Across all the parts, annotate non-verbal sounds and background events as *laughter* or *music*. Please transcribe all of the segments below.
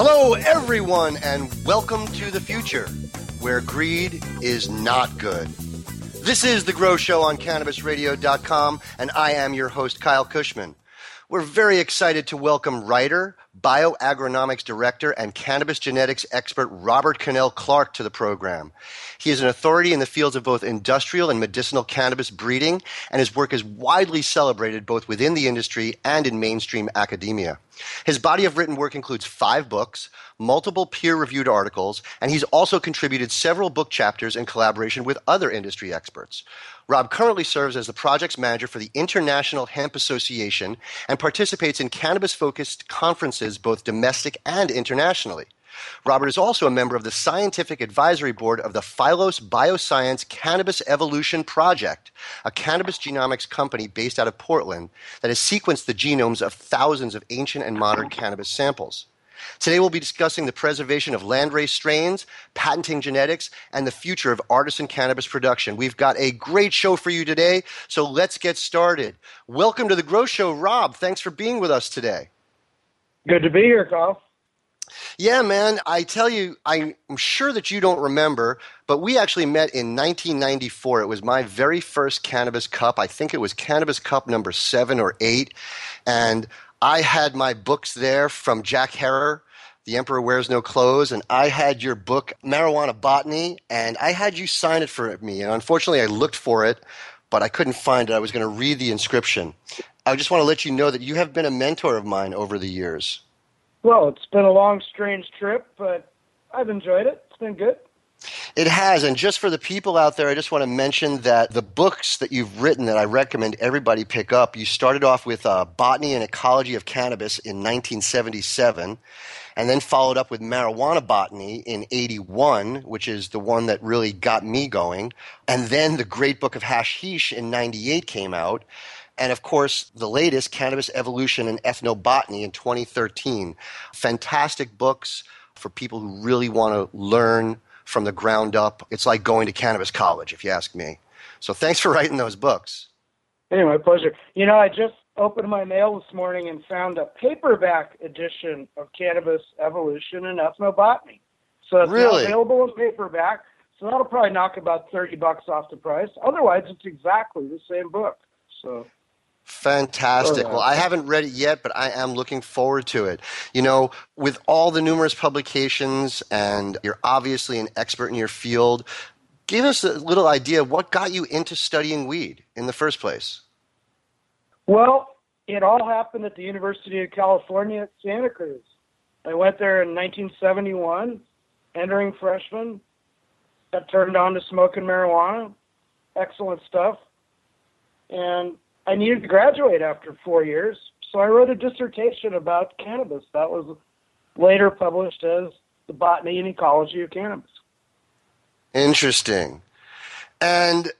Hello, everyone, and welcome to the future where greed is not good. This is The Grow Show on CannabisRadio.com, and I am your host, Kyle Kushman. We're very excited to welcome writer, bioagronomics director, and cannabis genetics expert Robert Connell Clarke to the program. He is an authority in the fields of both industrial and medicinal cannabis breeding, and his work is widely celebrated both within the industry and in mainstream academia. His body of written work includes five books, multiple peer reviewed articles, and he's also contributed several book chapters in collaboration with other industry experts. Rob currently serves as the projects manager for the International Hemp Association and participates in cannabis focused conferences both domestic and internationally. Robert is also a member of the scientific advisory board of the Phylos Bioscience Cannabis Evolution Project, a cannabis genomics company based out of Portland that has sequenced the genomes of thousands of ancient and modern cannabis samples. Today we'll be discussing the preservation of landrace strains, patenting genetics, and the future of artisan cannabis production. We've got a great show for you today, so let's get started. Welcome to the Grow Show, Rob. Thanks for being with us today. Good to be here, Kyle. Yeah, man. I tell you, I'm sure that you don't remember, but we actually met in 1994. It was my very first Cannabis Cup. I think it was Cannabis Cup number seven or eight. And I had my books there from Jack Herer, The Emperor Wears No Clothes, and I had your book, Marijuana Botany, and I had you sign it for me. And unfortunately, I looked for it, but I couldn't find it. I was going to read the inscription. I just want to let you know that you have been a mentor of mine over the years. Well, it's been a long, strange trip, but I've enjoyed it. It's been good. It has. And just for the people out there, I just want to mention that the books that you've written that I recommend everybody pick up, you started off with uh, Botany and Ecology of Cannabis in 1977, and then followed up with Marijuana Botany in 81, which is the one that really got me going. And then the Great Book of Hashish in 98 came out and of course, the latest, Cannabis Evolution and Ethnobotany in 2013. Fantastic books for people who really want to learn from the ground up. It's like going to cannabis college, if you ask me. So thanks for writing those books. Anyway, my pleasure. You know, I just opened my mail this morning and found a paperback edition of Cannabis Evolution and Ethnobotany. So it's really? available in paperback. So that'll probably knock about thirty bucks off the price. Otherwise, it's exactly the same book. So Fantastic. Oh, well, I haven't read it yet, but I am looking forward to it. You know, with all the numerous publications, and you're obviously an expert in your field, give us a little idea what got you into studying weed in the first place. Well, it all happened at the University of California at Santa Cruz. I went there in 1971, entering freshman, got turned on to smoking marijuana. Excellent stuff. And I needed to graduate after four years, so I wrote a dissertation about cannabis. That was later published as The Botany and Ecology of Cannabis. Interesting. And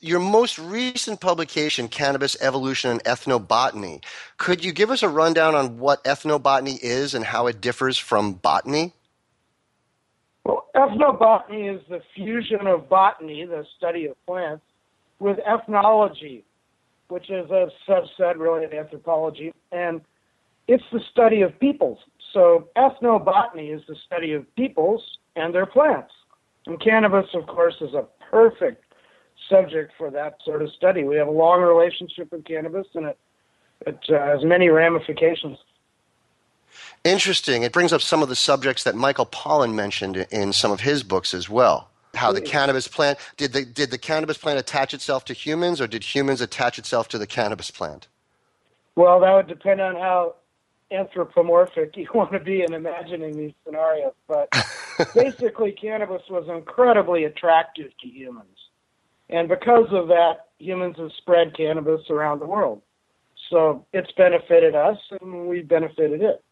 your most recent publication, Cannabis Evolution and Ethnobotany, could you give us a rundown on what ethnobotany is and how it differs from botany? Well, ethnobotany is the fusion of botany, the study of plants, with ethnology, which is a subset really of anthropology, and it's the study of peoples. So ethnobotany is the study of peoples and their plants. And cannabis, of course, is a perfect subject for that sort of study. We have a long relationship with cannabis, and it, it uh, has many ramifications. Interesting. It brings up some of the subjects that Michael Pollan mentioned in some of his books as well how the hmm. cannabis plant did the did the cannabis plant attach itself to humans or did humans attach itself to the cannabis plant? Well, that would depend on how anthropomorphic you *laughs* want to be in imagining these scenarios. But *laughs* basically, cannabis was incredibly attractive to humans. And because of that, humans have spread cannabis around the world. So it's benefited us, and we've benefited it.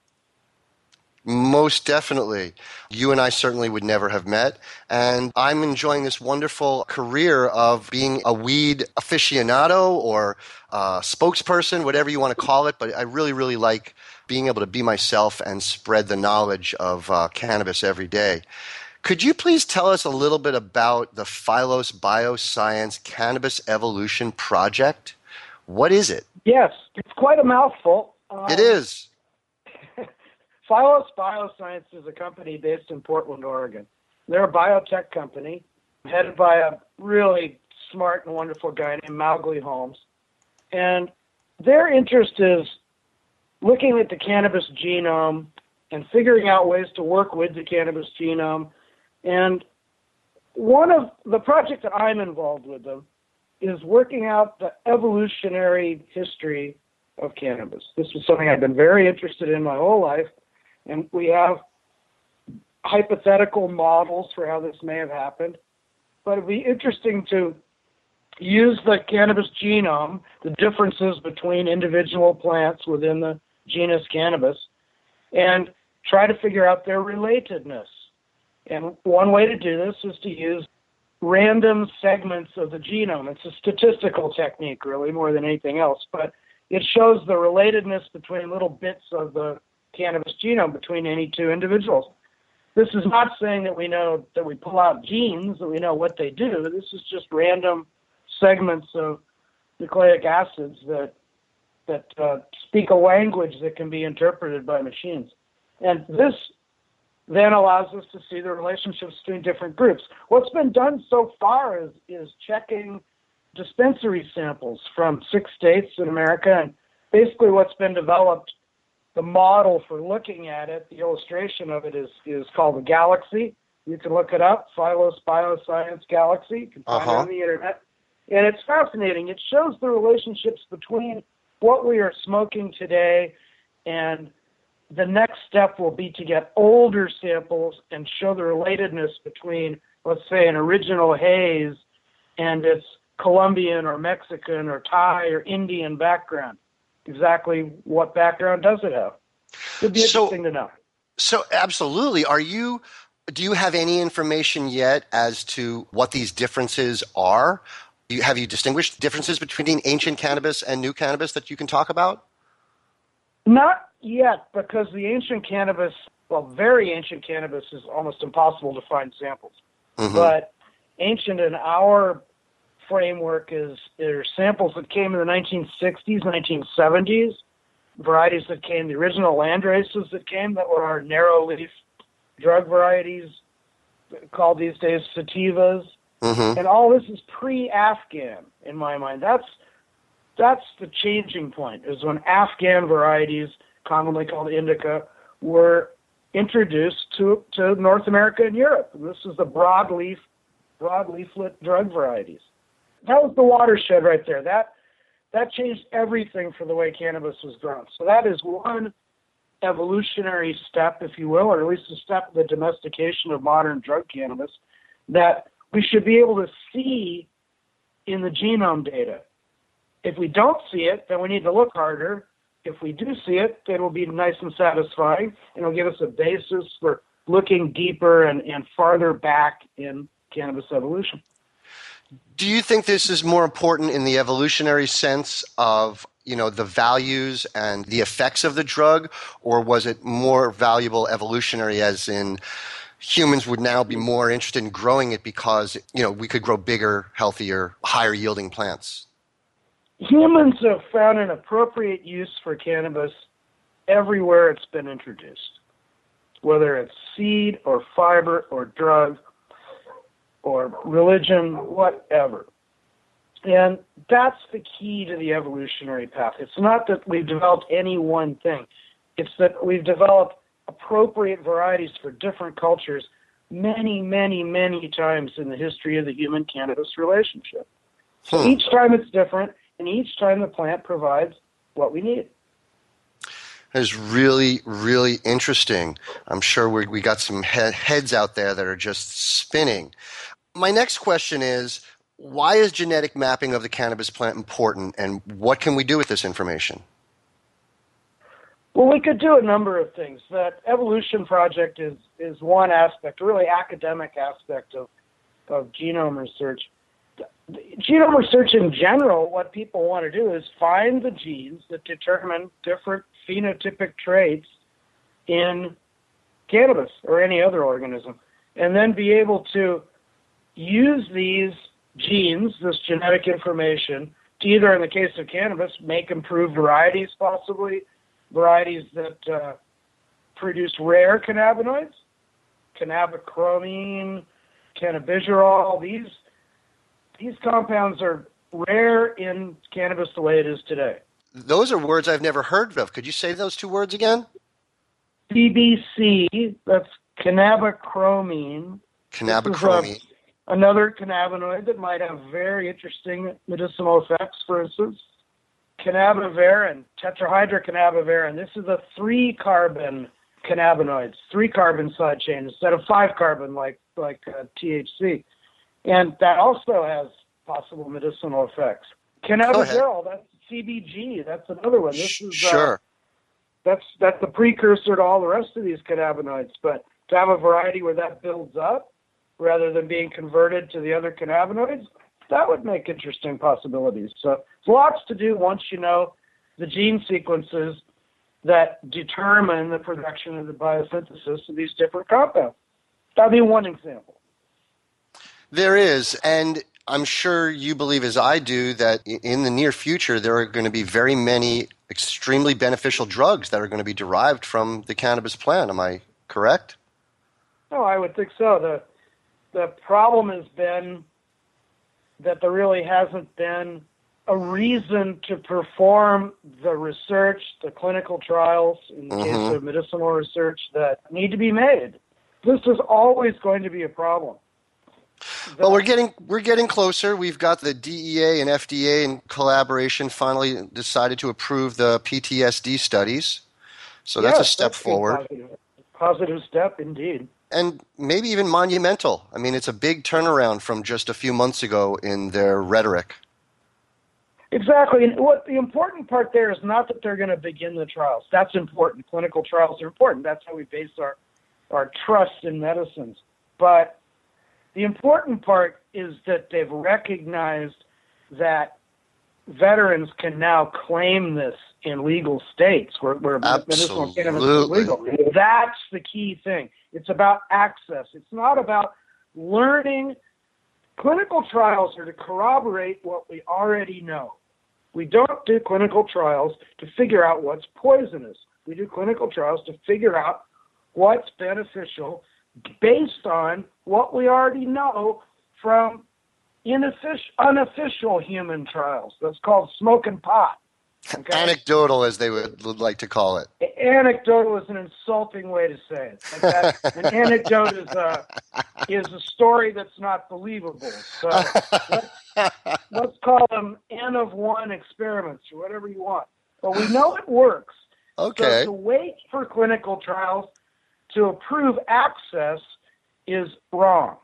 Most definitely. You and I certainly would never have met. And I'm enjoying this wonderful career of being a weed aficionado or uh, spokesperson, whatever you want to call it. But I really, really like being able to be myself and spread the knowledge of uh, cannabis every day. Could you please tell us a little bit about the Phylos Bioscience Cannabis Evolution Project? What is it? Yes, it's quite a mouthful. Um, it is. Phylos Bioscience is a company based in Portland, Oregon. They're a biotech company headed by a really smart and wonderful guy named Mowgli Holmes. And their interest is looking at the cannabis genome and figuring out ways to work with the cannabis genome. And one of the project that I'm involved with them is working out the evolutionary history of cannabis. This is something I've been very interested in my whole life, and we have hypothetical models for how this may have happened. But it'd be interesting to use the cannabis genome, the differences between individual plants within the genus cannabis, and try to figure out their relatedness. And one way to do this is to use random segments of the genome. It's a statistical technique, really, more than anything else, but it shows the relatedness between little bits of the cannabis genome between any two individuals. This is not saying that we know that we pull out genes, that we know what they do. This is just random segments of nucleic acids that that uh, speak a language that can be interpreted by machines. And this then allows us to see the relationships between different groups. What's been done so far is, is checking dispensary samples from six states in America. And basically, what's been developed, the model for looking at it, the illustration of it is, is called the Galaxy. You can look it up, Phylos Bioscience Galaxy. You can find uh-huh. it on the internet. And it's fascinating. It shows the relationships between what we are smoking today and the next step will be to get older samples and show the relatedness between, let's say, an original haze and its Colombian or Mexican or Thai or Indian background. Exactly what background does it have? It'd be so, interesting to know. So, absolutely. Are you? Do you have any information yet as to what these differences are? You, have you distinguished differences between ancient cannabis and new cannabis that you can talk about? Not yet, because the ancient cannabis, well, very ancient cannabis is almost impossible to find samples. Mm-hmm. But ancient in our framework is there are samples that came in the 1960s, 1970s, varieties that came, the original land races that came that were our narrow leaf drug varieties called these days sativas. Mm-hmm. And all this is pre-Afghan in my mind. That's that's the changing point. Is when Afghan varieties, commonly called indica, were introduced to to North America and Europe. And this is the broadleaf, broadleaflet drug varieties. That was the watershed right there. That that changed everything for the way cannabis was grown. So that is one evolutionary step, if you will, or at least a step in the domestication of modern drug cannabis that we should be able to see in the genome data. If we don't see it, then we need to look harder. If we do see it, then it will be nice and satisfying, and it'll give us a basis for looking deeper and, and farther back in cannabis evolution. Do you think this is more important in the evolutionary sense of you know the values and the effects of the drug, or was it more valuable evolutionary as in humans would now be more interested in growing it because you know we could grow bigger, healthier, higher yielding plants. Humans have found an appropriate use for cannabis everywhere it's been introduced, whether it's seed or fiber or drug or religion, whatever. And that's the key to the evolutionary path. It's not that we've developed any one thing. It's that we've developed appropriate varieties for different cultures many, many, many times in the history of the human cannabis relationship. So hmm. each time it's different, and each time the plant provides what we need. That is really, really interesting. I'm sure we, we got some he- heads out there that are just spinning. My next question is why is genetic mapping of the cannabis plant important, and what can we do with this information? Well, we could do a number of things. That evolution project is is one aspect, a really academic aspect of of genome research. Genome research in general, what people want to do is find the genes that determine different phenotypic traits in cannabis or any other organism, and then be able to use these genes, this genetic information, to either, in the case of cannabis, make improved varieties possibly, varieties that uh, produce rare cannabinoids, cannabichromene, cannabigerol. These these compounds are rare in cannabis the way it is today. Those are words I've never heard of. Could you say those two words again? CBC, that's cannabichromene. Cannabichromene. Another cannabinoid that might have very interesting medicinal effects, for instance. Cannabivarin, tetrahydrocannabivarin. This is a three carbon cannabinoids, three carbon side chain instead of five carbon like like uh, THC, and that also has possible medicinal effects. Cannabigerol, that's CBG, that's another one. This is uh, sure. Uh, that's that's the precursor to all the rest of these cannabinoids. But to have a variety where that builds up rather than being converted to the other cannabinoids, that would make interesting possibilities. So lots to do once you know the gene sequences that determine the production of the biosynthesis of these different compounds. That'd be one example. There is, and I'm sure you believe, as I do, that in the near future there are going to be very many extremely beneficial drugs that are going to be derived from the cannabis plant. Am I correct? No, I would think so. the The problem has been that there really hasn't been a reason to perform the research, the clinical trials, in the mm-hmm. case of medicinal research, that need to be made. This is always going to be a problem. well, we're getting we're getting closer. We've got the DEA and FDA in collaboration finally decided to approve the PTSD studies. So that's a step that's forward. Positive. positive step indeed. And maybe even monumental. I mean, it's a big turnaround from just a few months ago in their rhetoric. Exactly. And what the important part there is not that they're going to begin the trials. That's important. Clinical trials are important. That's how we base our, our trust in medicines. But the important part is that they've recognized that veterans can now claim this in legal states where, where medicinal cannabis is legal. That's the key thing. It's about access. It's not about learning. Clinical trials are to corroborate what we already know. We don't do clinical trials to figure out what's poisonous. We do clinical trials to figure out what's beneficial based on what we already know from unofficial human trials. That's called smoking pot. Okay? Anecdotal, as they would, would, like to call it. Anecdotal is an insulting way to say it. An anecdote is a is a story that's not believable. So let's, let's call them N of one experiments or whatever you want. But we know it works. Okay. So to wait for clinical trials to approve access is wrong,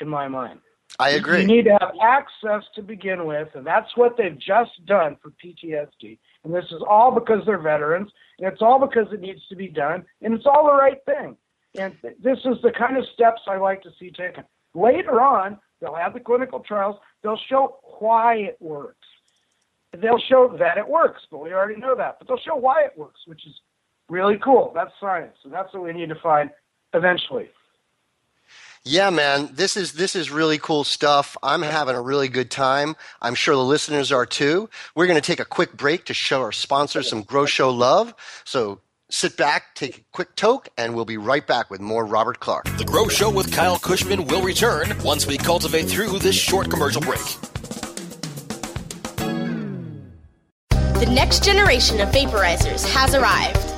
in my mind. I agree. You need to have access to begin with, and that's what they've just done for PTSD. And this is all because they're veterans, and it's all because it needs to be done, and it's all the right thing. And this is the kind of steps I like to see taken. Later on, they'll have the clinical trials, they'll show why it works. They'll show that it works, but we already know that. But they'll show why it works, which is really cool. That's science, and that's what we need to find eventually. Yeah, man, this is this is really cool stuff. I'm having a really good time. I'm sure the listeners are too. We're going to take a quick break to show our sponsors some Grow Show love. So sit back, take a quick toke, and we'll be right back with more Robert Clarke. The Grow Show with Kyle Kushman will return once we cultivate through this short commercial break. The next generation of vaporizers has arrived.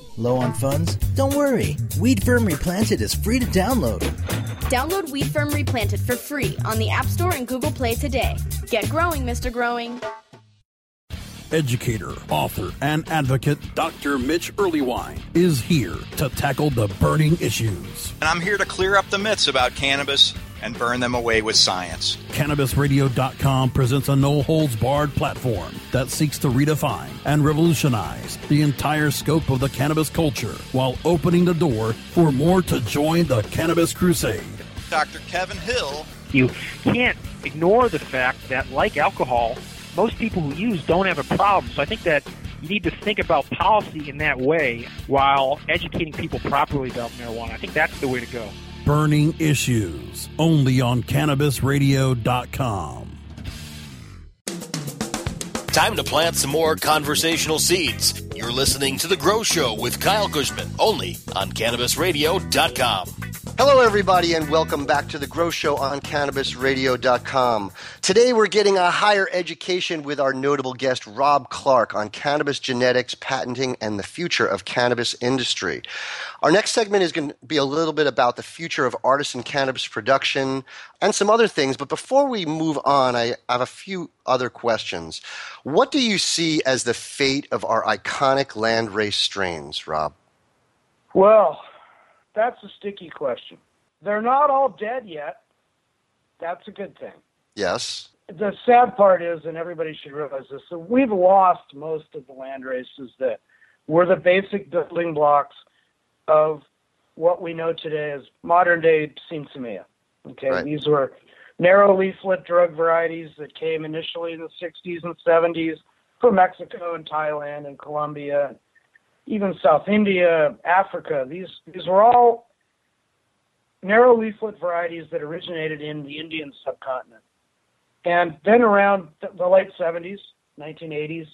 Low on funds? Don't worry. Weed Firm Replanted is free to download. Download Weed Firm Replanted for free on the App Store and Google Play today. Get growing, Mr. Growing. Educator, author, and advocate Dr. Mitch Earleywine is here to tackle the burning issues. And I'm here to clear up the myths about cannabis and burn them away with science. CannabisRadio.com presents a no holds barred platform that seeks to redefine and revolutionize the entire scope of the cannabis culture while opening the door for more to join the cannabis crusade. Dr. Kevin Hill. You can't ignore the fact that, like alcohol, most people who use don't have a problem. So I think that you need to think about policy in that way while educating people properly about marijuana. I think that's the way to go. Burning Issues, only on CannabisRadio.com. Time to plant some more conversational seeds. You're listening to The Grow Show with Kyle Kushman, only on CannabisRadio.com. Hello, everybody, and welcome back to the Grow Show on CannabisRadio.com. Today, we're getting a higher education with our notable guest, Rob Clarke, on cannabis genetics, patenting, and the future of cannabis industry. Our next segment is going to be a little bit about the future of artisan cannabis production and some other things. But before we move on, I have a few other questions. What do you see as the fate of our iconic landrace strains, Rob? Well, that's a sticky question. They're not all dead yet. That's a good thing. Yes. The sad part is, and everybody should realize this, so we've lost most of the land races that were the basic building blocks of what we know today as modern day sinsemilla. Okay, Right. these were narrow leaflet drug varieties that came initially in the 60s and 70s from Mexico and Thailand and Colombia, even South India, Africa. These these were all narrow leaflet varieties that originated in the Indian subcontinent. And then around th- the late 70s, 1980s,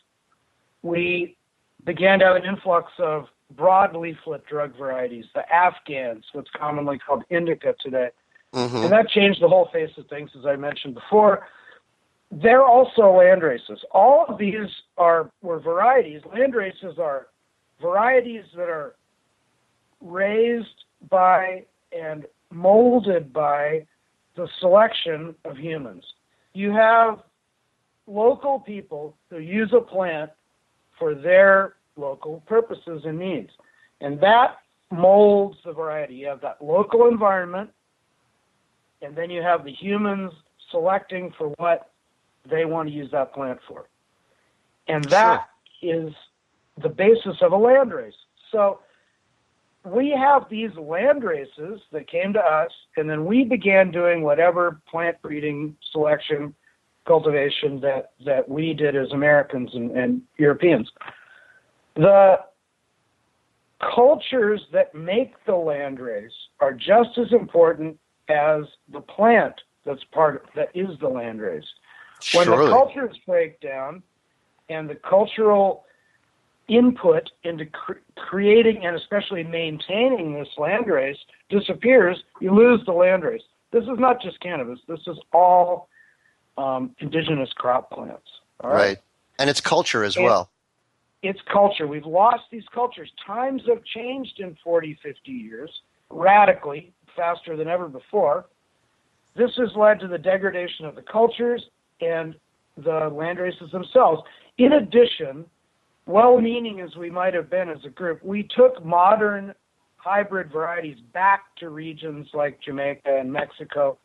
we began to have an influx of broad leaflet drug varieties, the Afghans, what's commonly called indica today. hmm And that changed the whole face of things, as I mentioned before. They're also land races. All of these are were varieties. Land races are varieties that are raised by and molded by the selection of humans. You have local people who use a plant for their local purposes and needs. And that molds the variety. You have that local environment, and then you have the humans selecting for what they want to use that plant for. And that is the basis of a land race. So we have these land races that came to us, and then we began doing whatever plant breeding, selection, cultivation that, that we did as Americans and, and Europeans. The cultures that make the land race are just as important as the plant that's part of, that is the land race. When Surely. the cultures break down and the cultural input into cr- creating and especially maintaining this land race disappears, you lose the land race. This is not just cannabis. This is all um, indigenous crop plants. All right. right. And it's culture as And- well. It's culture. We've lost these cultures. Times have changed in 40, 50 years radically, faster than ever before. This has led to the degradation of the cultures and the land races themselves. In addition, well meaning as we might have been as a group, we took modern hybrid varieties back to regions like Jamaica and Mexico.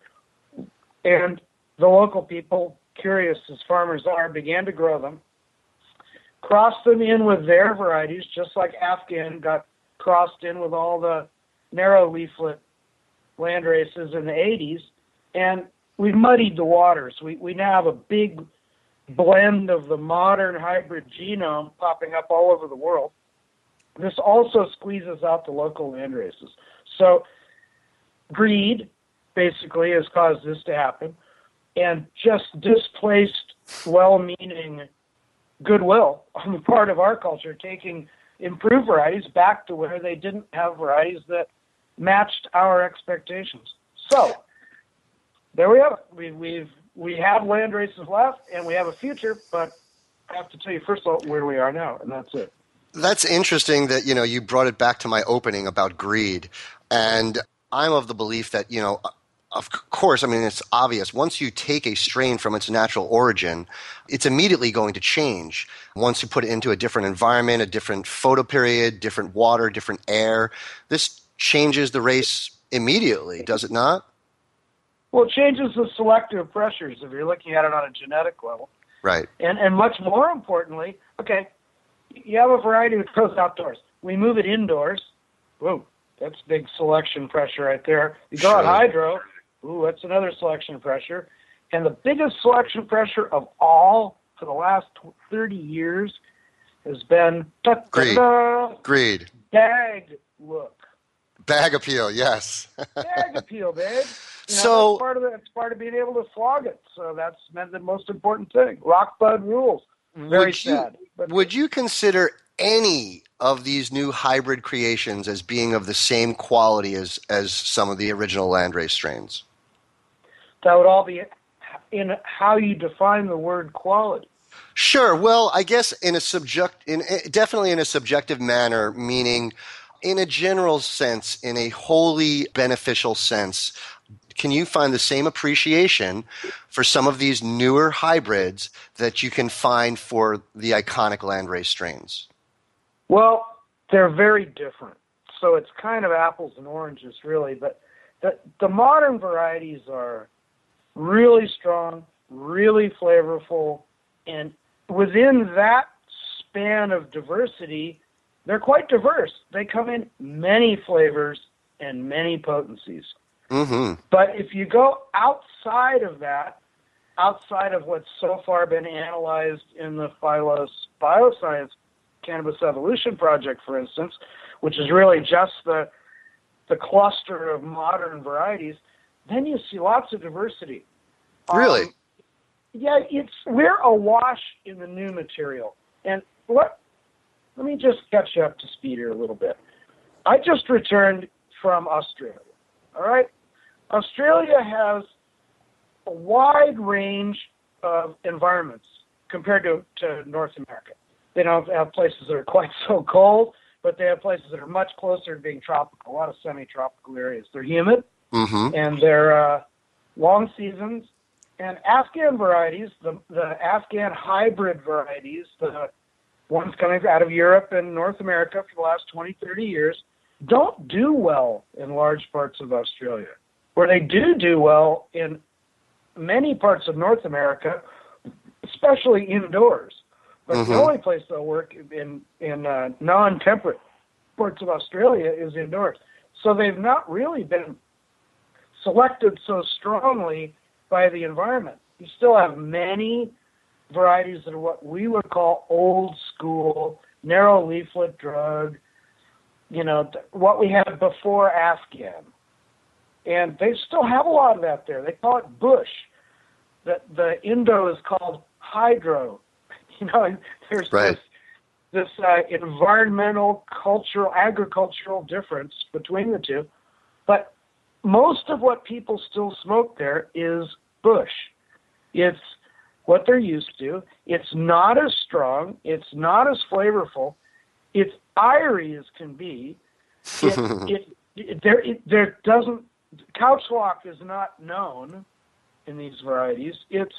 And the local people, curious as farmers are, began to grow them, crossed them in with their varieties, just like Afghan got crossed in with all the narrow leaflet land races in the 80s. And we've muddied the waters. We, we now have a big blend of the modern hybrid genome popping up all over the world. this also squeezes out the local land races. So greed basically has caused this to happen and just displaced well-meaning goodwill on the part of our culture, taking improved varieties back to where they didn't have varieties that matched our expectations. So there we have it. We, we've we have land races left, and we have a future, but I have to tell you first of all where we are now, and that's it. That's interesting that you know you brought it back to my opening about greed, and I'm of the belief that you know of course, I mean, it's obvious. Once you take a strain from its natural origin, it's immediately going to change. Once you put it into a different environment, a different photo period, different water, different air, this changes the race immediately, does it not? Well, it changes the selective pressures if you're looking at it on a genetic level. Right. And, and much more importantly, okay, you have a variety that grows outdoors. We move it indoors. Whoa, that's big selection pressure right there. You go sure. out hydro, Ooh, that's another selection pressure. And the biggest selection pressure of all for the last 30 years has been greed. Greed. Bag look. Bag appeal, yes. *laughs* bag appeal, babe. You know, so that's part of it. It's part of being able to flog it. So that's meant the most important thing. Rock bud rules. Very would sad. You, but would you consider any of these new hybrid creations as being of the same quality as as some of the original landrace strains? that would all be in how you define the word quality. Sure. Well, I guess in a subject, in eh, definitely in a subjective manner, meaning in a general sense, in a wholly beneficial sense, can you find the same appreciation for some of these newer hybrids that you can find for the iconic landrace strains? Well, they're very different. So it's kind of apples and oranges, really. But the, the modern varieties are really strong, really flavorful, and within that span of diversity, they're quite diverse. They come in many flavors and many potencies. Mm-hmm. But if you go outside of that, outside of what's so far been analyzed in the Phylos Bioscience Cannabis Evolution Project, for instance, which is really just the the cluster of modern varieties, then you see lots of diversity. Really? Um, yeah, it's we're awash in the new material. And what? Let me just catch you up to speed here a little bit. I just returned from Australia. All right, Australia has a wide range of environments compared to, to North America. They don't have places that are quite *laughs* so cold, but they have places that are much closer to being tropical. A lot of semi-tropical areas. They're humid, mm-hmm. and they're uh, long seasons, and Afghan varieties, the, the Afghan hybrid varieties, the ones coming out of Europe and North America for the last 20, 30 years, don't do well in large parts of Australia. Where they do do well in many parts of North America, especially indoors. But mm-hmm. the only place they'll work in in uh, non-temperate parts of Australia is indoors. So they've not really been selected so strongly by the environment. You still have many varieties that are what we would call old school, narrow leaflet drug, you know, what we had before Afghan. And they still have a lot of that there. They call it bush. The, the Indo is called hydro. *laughs* You know, there's right. this, this uh, environmental, cultural, agricultural difference between the two. But most of what people still smoke there is bush. It's what they're used to. It's not as strong. It's not as flavorful. It's irie as can be. It, *laughs* it, it, there, it, there doesn't couch lock is not known in these varieties. It's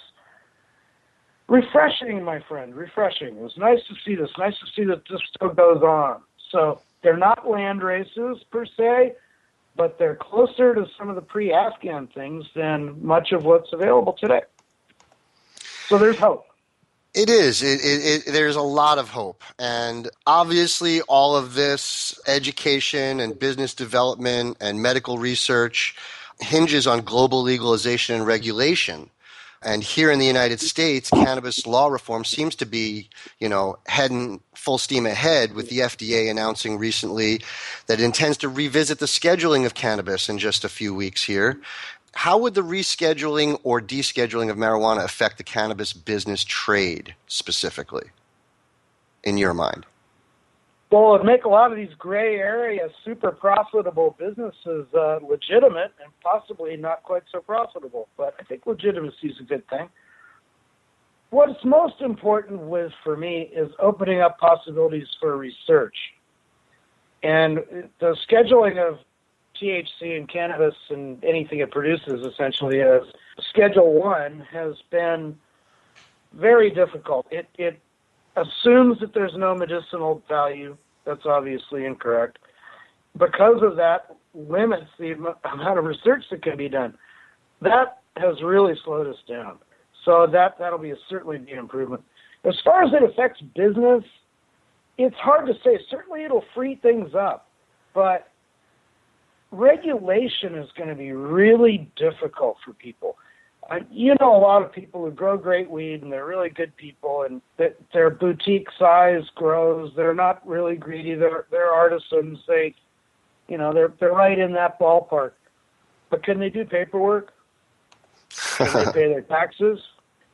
refreshing, my friend. Refreshing. It was nice to see this. Nice to see that this still goes on. So they're not land races per se, but they're closer to some of the pre-Afghan things than much of what's available today. So there's hope. It is. It, it, it, there's a lot of hope. And obviously, all of this education and business development and medical research hinges on global legalization and regulation. And here in the United States, cannabis law reform seems to be, you know, heading full steam ahead with the FDA announcing recently that it intends to revisit the scheduling of cannabis in just a few weeks here. How would the rescheduling or descheduling of marijuana affect the cannabis business trade specifically, in your mind? Well, it'd make a lot of these gray area, super profitable businesses uh, legitimate and possibly not quite so profitable. But I think legitimacy is a good thing. What's most important for me is opening up possibilities for research. And the scheduling of THC and cannabis and anything it produces essentially is Schedule One has been very difficult. It it assumes that there's no medicinal value. That's obviously incorrect. Because of that, limits the amount of research that can be done. That has really slowed us down. So that that'll be a, certainly be an improvement. As far as it affects business, it's hard to say. Certainly, it'll free things up, but regulation is going to be really difficult for people. Uh, you know a lot of people who grow great weed and they're really good people and that their boutique size grows. They're not really greedy. They're they're artisans. They, you know, they're they're right in that ballpark. But can they do paperwork? Can they *laughs* pay their taxes?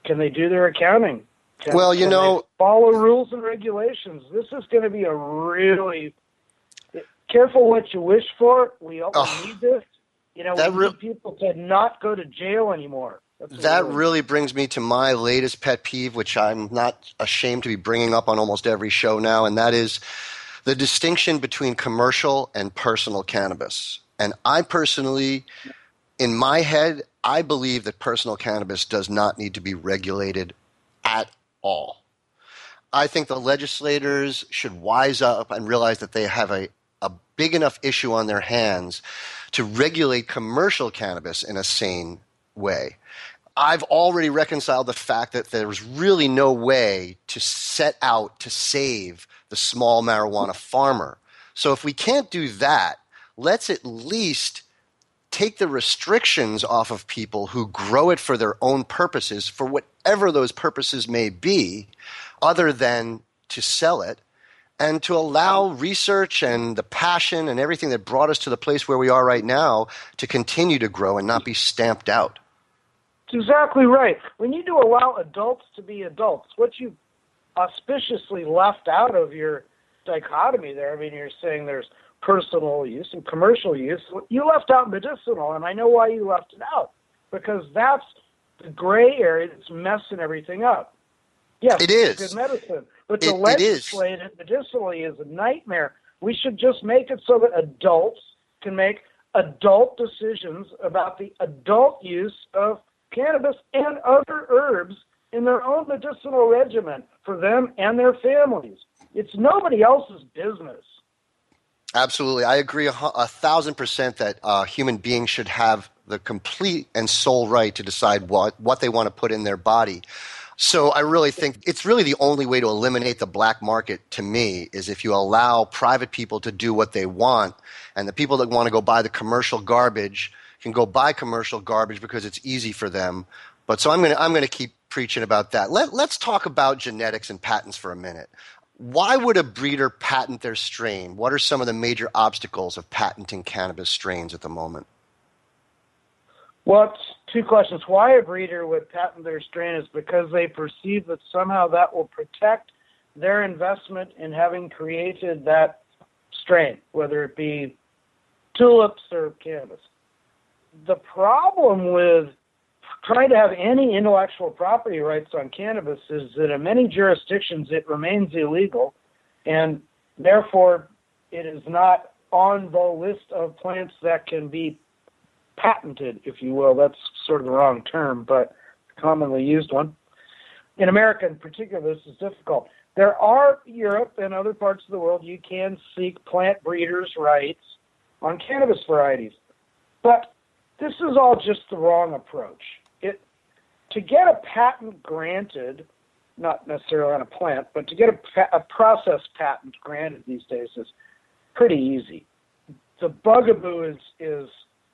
Can they do their accounting? Can, well, you know, follow rules and regulations. This is going to be a really careful what you wish for. We all oh, need this. You know, we re- need people to not go to jail anymore. That really brings me to my latest pet peeve, which I'm not ashamed to be bringing up on almost every show now, and that is the distinction between commercial and personal cannabis. And I personally, in my head, I believe that personal cannabis does not need to be regulated at all. I think the legislators should wise up and realize that they have a, a big enough issue on their hands to regulate commercial cannabis in a sane way. I've already reconciled the fact that there's really no way to set out to save the small marijuana farmer. So if we can't do that, let's at least take the restrictions off of people who grow it for their own purposes, for whatever those purposes may be, other than to sell it and to allow research and the passion and everything that brought us to the place where we are right now to continue to grow and not be stamped out. That's exactly right. We need to allow adults to be adults. What you auspiciously left out of your dichotomy there, I mean, you're saying there's personal use and commercial use. You left out medicinal, and I know why you left it out because that's the gray area that's messing everything up. Yes, it is good medicine, but to legislate it medicinally is a nightmare. We should just make it so that adults can make adult decisions about the adult use of cannabis and other herbs in their own medicinal regimen for them and their families. It's nobody else's business. Absolutely. I agree a, a thousand percent that uh, human beings should have the complete and sole right to decide what, what they want to put in their body. So I really think it's really the only way to eliminate the black market to me is if you allow private people to do what they want and the people that want to go buy the commercial garbage can go buy commercial garbage because it's easy for them. But so I'm going to I'm going to keep preaching about that. Let, let's talk about genetics and patents for a minute. Why would a breeder patent their strain? What are some of the major obstacles of patenting cannabis strains at the moment? Well, two questions. Why a breeder would patent their strain is because they perceive that somehow that will protect their investment in having created that strain, whether it be tulips or cannabis. The problem with trying to have any intellectual property rights on cannabis is that in many jurisdictions it remains illegal, and therefore it is not on the list of plants that can be patented, if you will. That's sort of the wrong term, but commonly used one. In America, in particular, this is difficult. There are Europe and other parts of the world you can seek plant breeders' rights on cannabis varieties, but this is all just the wrong approach. It to get a patent granted, not necessarily on a plant, but to get a, a process patent granted these days is pretty easy. The bugaboo is is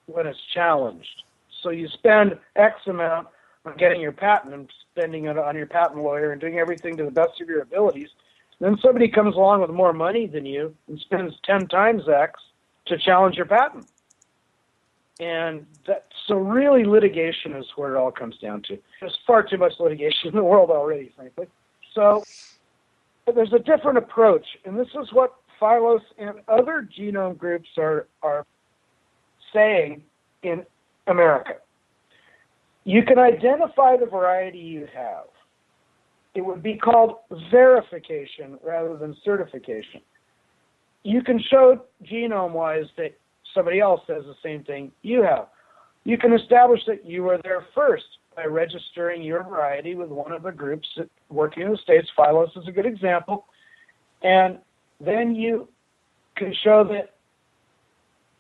when it's challenged. So you spend X amount on getting your patent and spending it on your patent lawyer and doing everything to the best of your abilities. Then somebody comes along with more money than you and spends 10 times X to challenge your patent. And that, so really litigation is where it all comes down to. There's far too much litigation *laughs* in the world already, frankly. So there's a different approach, and this is what Phylos and other genome groups are are saying in America. You can identify the variety you have. It would be called verification rather than certification. You can show genome wise that somebody else says the same thing you have. You can establish that you were there first by registering your variety with one of the groups working in the States. Phylos is a good example. And then you can show that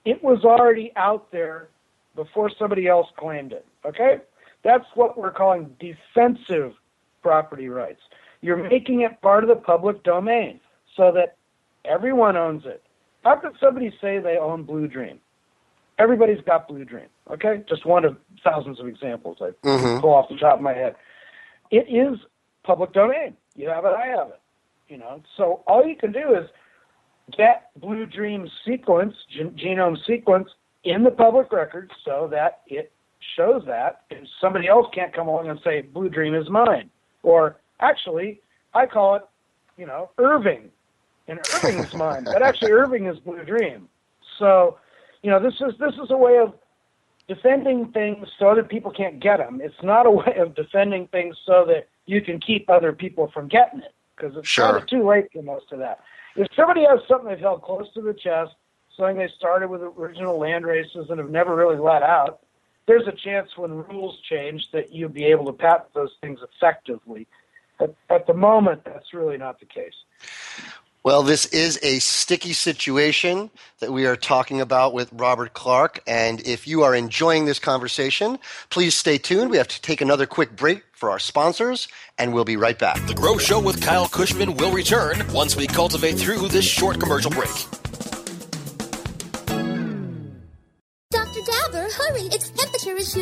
it was already out there before somebody else claimed it. Okay? That's what we're calling defensive property rights. You're making it part of the public domain so that everyone owns it. How could somebody say they own Blue Dream? Everybody's got Blue Dream. Okay, just one of thousands of examples I mm-hmm. pull off the top of my head. It is public domain. You have it, I have it. You know, so all you can do is get Blue Dream sequence, gen- genome sequence, in the public record so that it shows that, and somebody else can't come along and say Blue Dream is mine, or actually, I call it, you know, Irving, and Irving's mine, but actually Irving is Blue Dream. So, you know, this is this is a way of defending things so that people can't get them. It's not a *laughs* way of defending things so that you can keep other people from getting it because it's sure. kind of too late for most of that. If somebody has something they've held close to the chest, something they started with original land races and have never really let out, there's a chance when rules change that you'll be able to patent those things effectively. But at the moment, that's really not the case. Well, this is a sticky situation that we are talking about with Robert Clarke. And if you are enjoying this conversation, please stay tuned. We have to take another quick break for our sponsors, and we'll be right back. The Grow Show with Kyle Kushman will return once we cultivate through this short commercial break.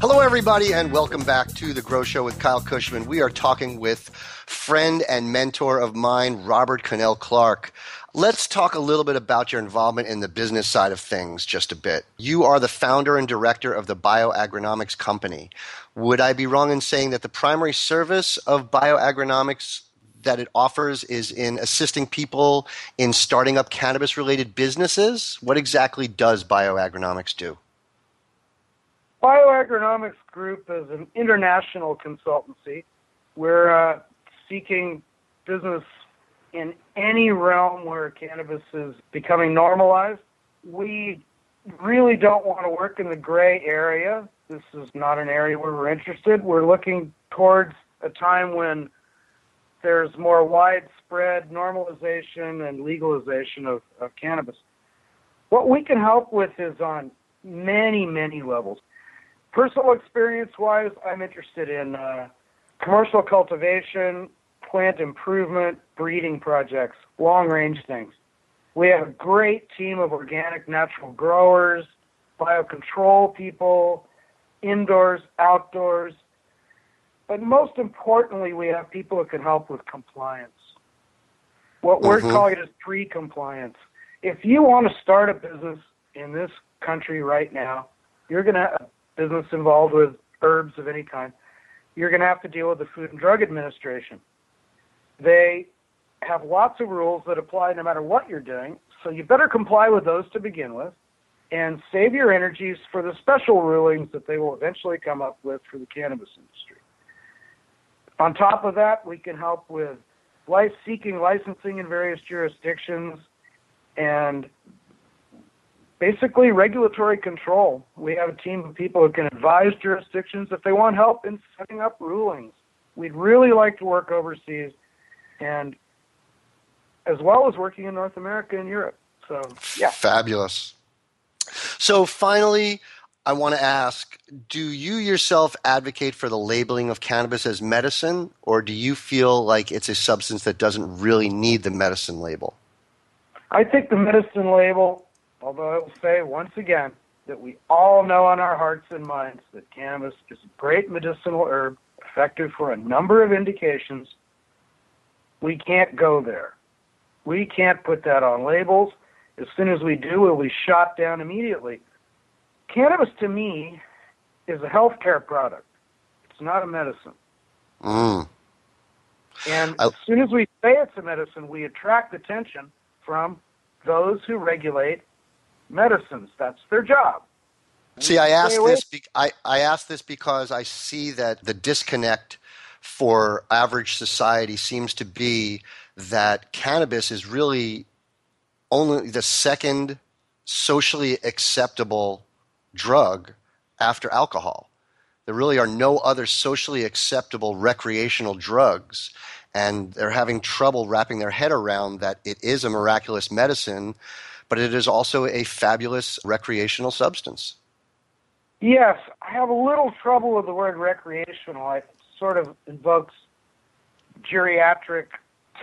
Hello, everybody, and welcome back to The Grow Show with Kyle Kushman. We are talking with friend and mentor of mine, Robert Connell Clarke. Let's talk a little bit about your involvement in the business side of things just a bit. You are the founder and director of the Bioagronomics Company. Would I be wrong in saying that the primary service of bioagronomics that it offers is in assisting people in starting up cannabis related businesses. What exactly does bioagronomics do? Bioagronomics Group is an international consultancy. We're uh, seeking business in any realm where cannabis is becoming normalized. We really don't want to work in the gray area. This is not an area where we're interested. We're looking towards a time when there's more widespread normalization and legalization of, of cannabis. What we can help with is on many, many levels. Personal experience wise, I'm interested in uh, commercial cultivation, plant improvement, breeding projects, long range things. We have a great team of organic natural growers, biocontrol people, indoors, outdoors. But most importantly, we have people who can help with compliance. What we're Mhm. calling is pre compliance. If you want to start a business in this country right now, you're going to have a business involved with herbs of any kind. You're going to have to deal with the Food and Drug Administration. They have lots of rules that apply no matter what you're doing, so you better comply with those to begin with and save your energies for the special rulings that they will eventually come up with for the cannabis industry. On top of that, we can help with life seeking licensing in various jurisdictions and basically regulatory control. We have a team of people who can advise jurisdictions if they want help in setting up rulings. We'd really like to work overseas and as well as working in North America and Europe. So, yeah. Fabulous. So, finally, I want to ask Do you yourself advocate for the labeling of cannabis as medicine, or do you feel like it's a substance that doesn't really need the medicine label? I think the medicine label, although I will say once again that we all know in our hearts and minds that cannabis is a great medicinal herb, effective for a number of indications, we can't go there. We can't put that on labels. As soon as we do, we'll be shot down immediately. Cannabis to me is a healthcare product. It's not a medicine. Mm. And I- as soon as we say it's a medicine, we attract attention from those who regulate medicines. That's their job. See, I asked away- this. Be- I, I asked this because I see that the disconnect for average society seems to be that cannabis is really only the second socially acceptable drug after alcohol. There really are no other socially acceptable recreational drugs, and they're having trouble wrapping their head around that it is a miraculous medicine, but it is also a fabulous recreational substance. Yes, I have a little trouble with the word recreational. It sort of invokes geriatric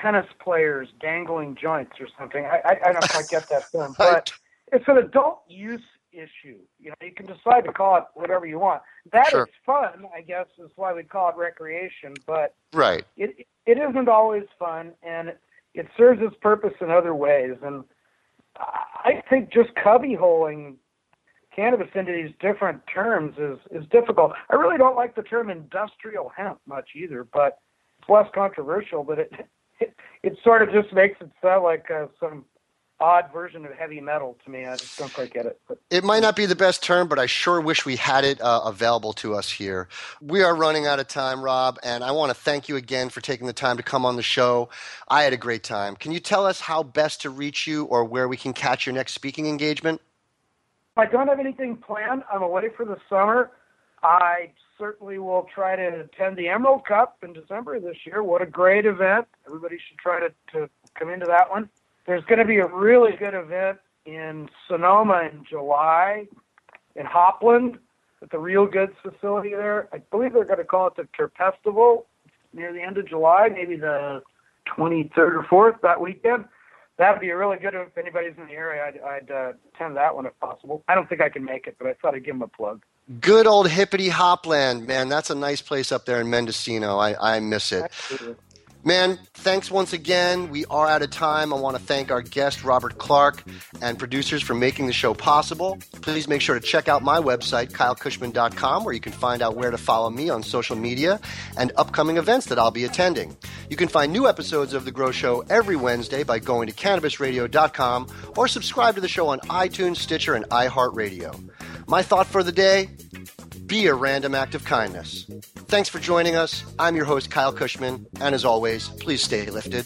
tennis players dangling joints or something. I, I, I don't quite get that term, *laughs* but it's an adult use issue. You know, you can decide to call it whatever you want. That is Sure. fun, I guess, is why we call it recreation. But Right. it it isn't always fun, and it, it serves its purpose in other ways. And I think just cubbyholing cannabis into these different terms is is difficult. I really don't like the term industrial hemp much either, but it's less controversial. But it *laughs* it, it sort of just makes it sound like uh, some odd version of heavy metal to me. I just don't quite get it. But It might not be the best term, but I sure wish we had it uh, available to us here. We are running out of time, Rob, and I want to thank you again for taking the time to come on the show. I had a great time. Can you tell us how best to reach you or where we can catch your next speaking engagement? I don't have anything planned. I'm away for the summer. I certainly will try to attend the Emerald Cup in December this year. What a great event. Everybody should try to, to come into that one. There's going to be a really good event in Sonoma in July, in Hopland, at the Real Goods facility there. I believe they're going to call it the Terpestival near the end of July, maybe the 23rd or 4th that weekend. That'd be a really good event. if anybody's in the area. I'd, I'd uh, attend that one if possible. I don't think I can make it, but I thought I'd give them a plug. Good old hippity Hopland, man. That's a nice place up there in Mendocino. I, I miss it. Absolutely. Man, thanks once again. We are out of time. I want to thank our guest, Robert Clarke, and producers for making the show possible. Please make sure to check out my website, kylekushman.com, where you can find out where to follow me on social media and upcoming events that I'll be attending. You can find new episodes of The Grow Show every Wednesday by going to cannabisradio.com or subscribe to the show on iTunes, Stitcher, and iHeartRadio. My thought for the day be a random act of kindness. Thanks for joining us. I'm your host, Kyle Kushman, and as always, please stay lifted.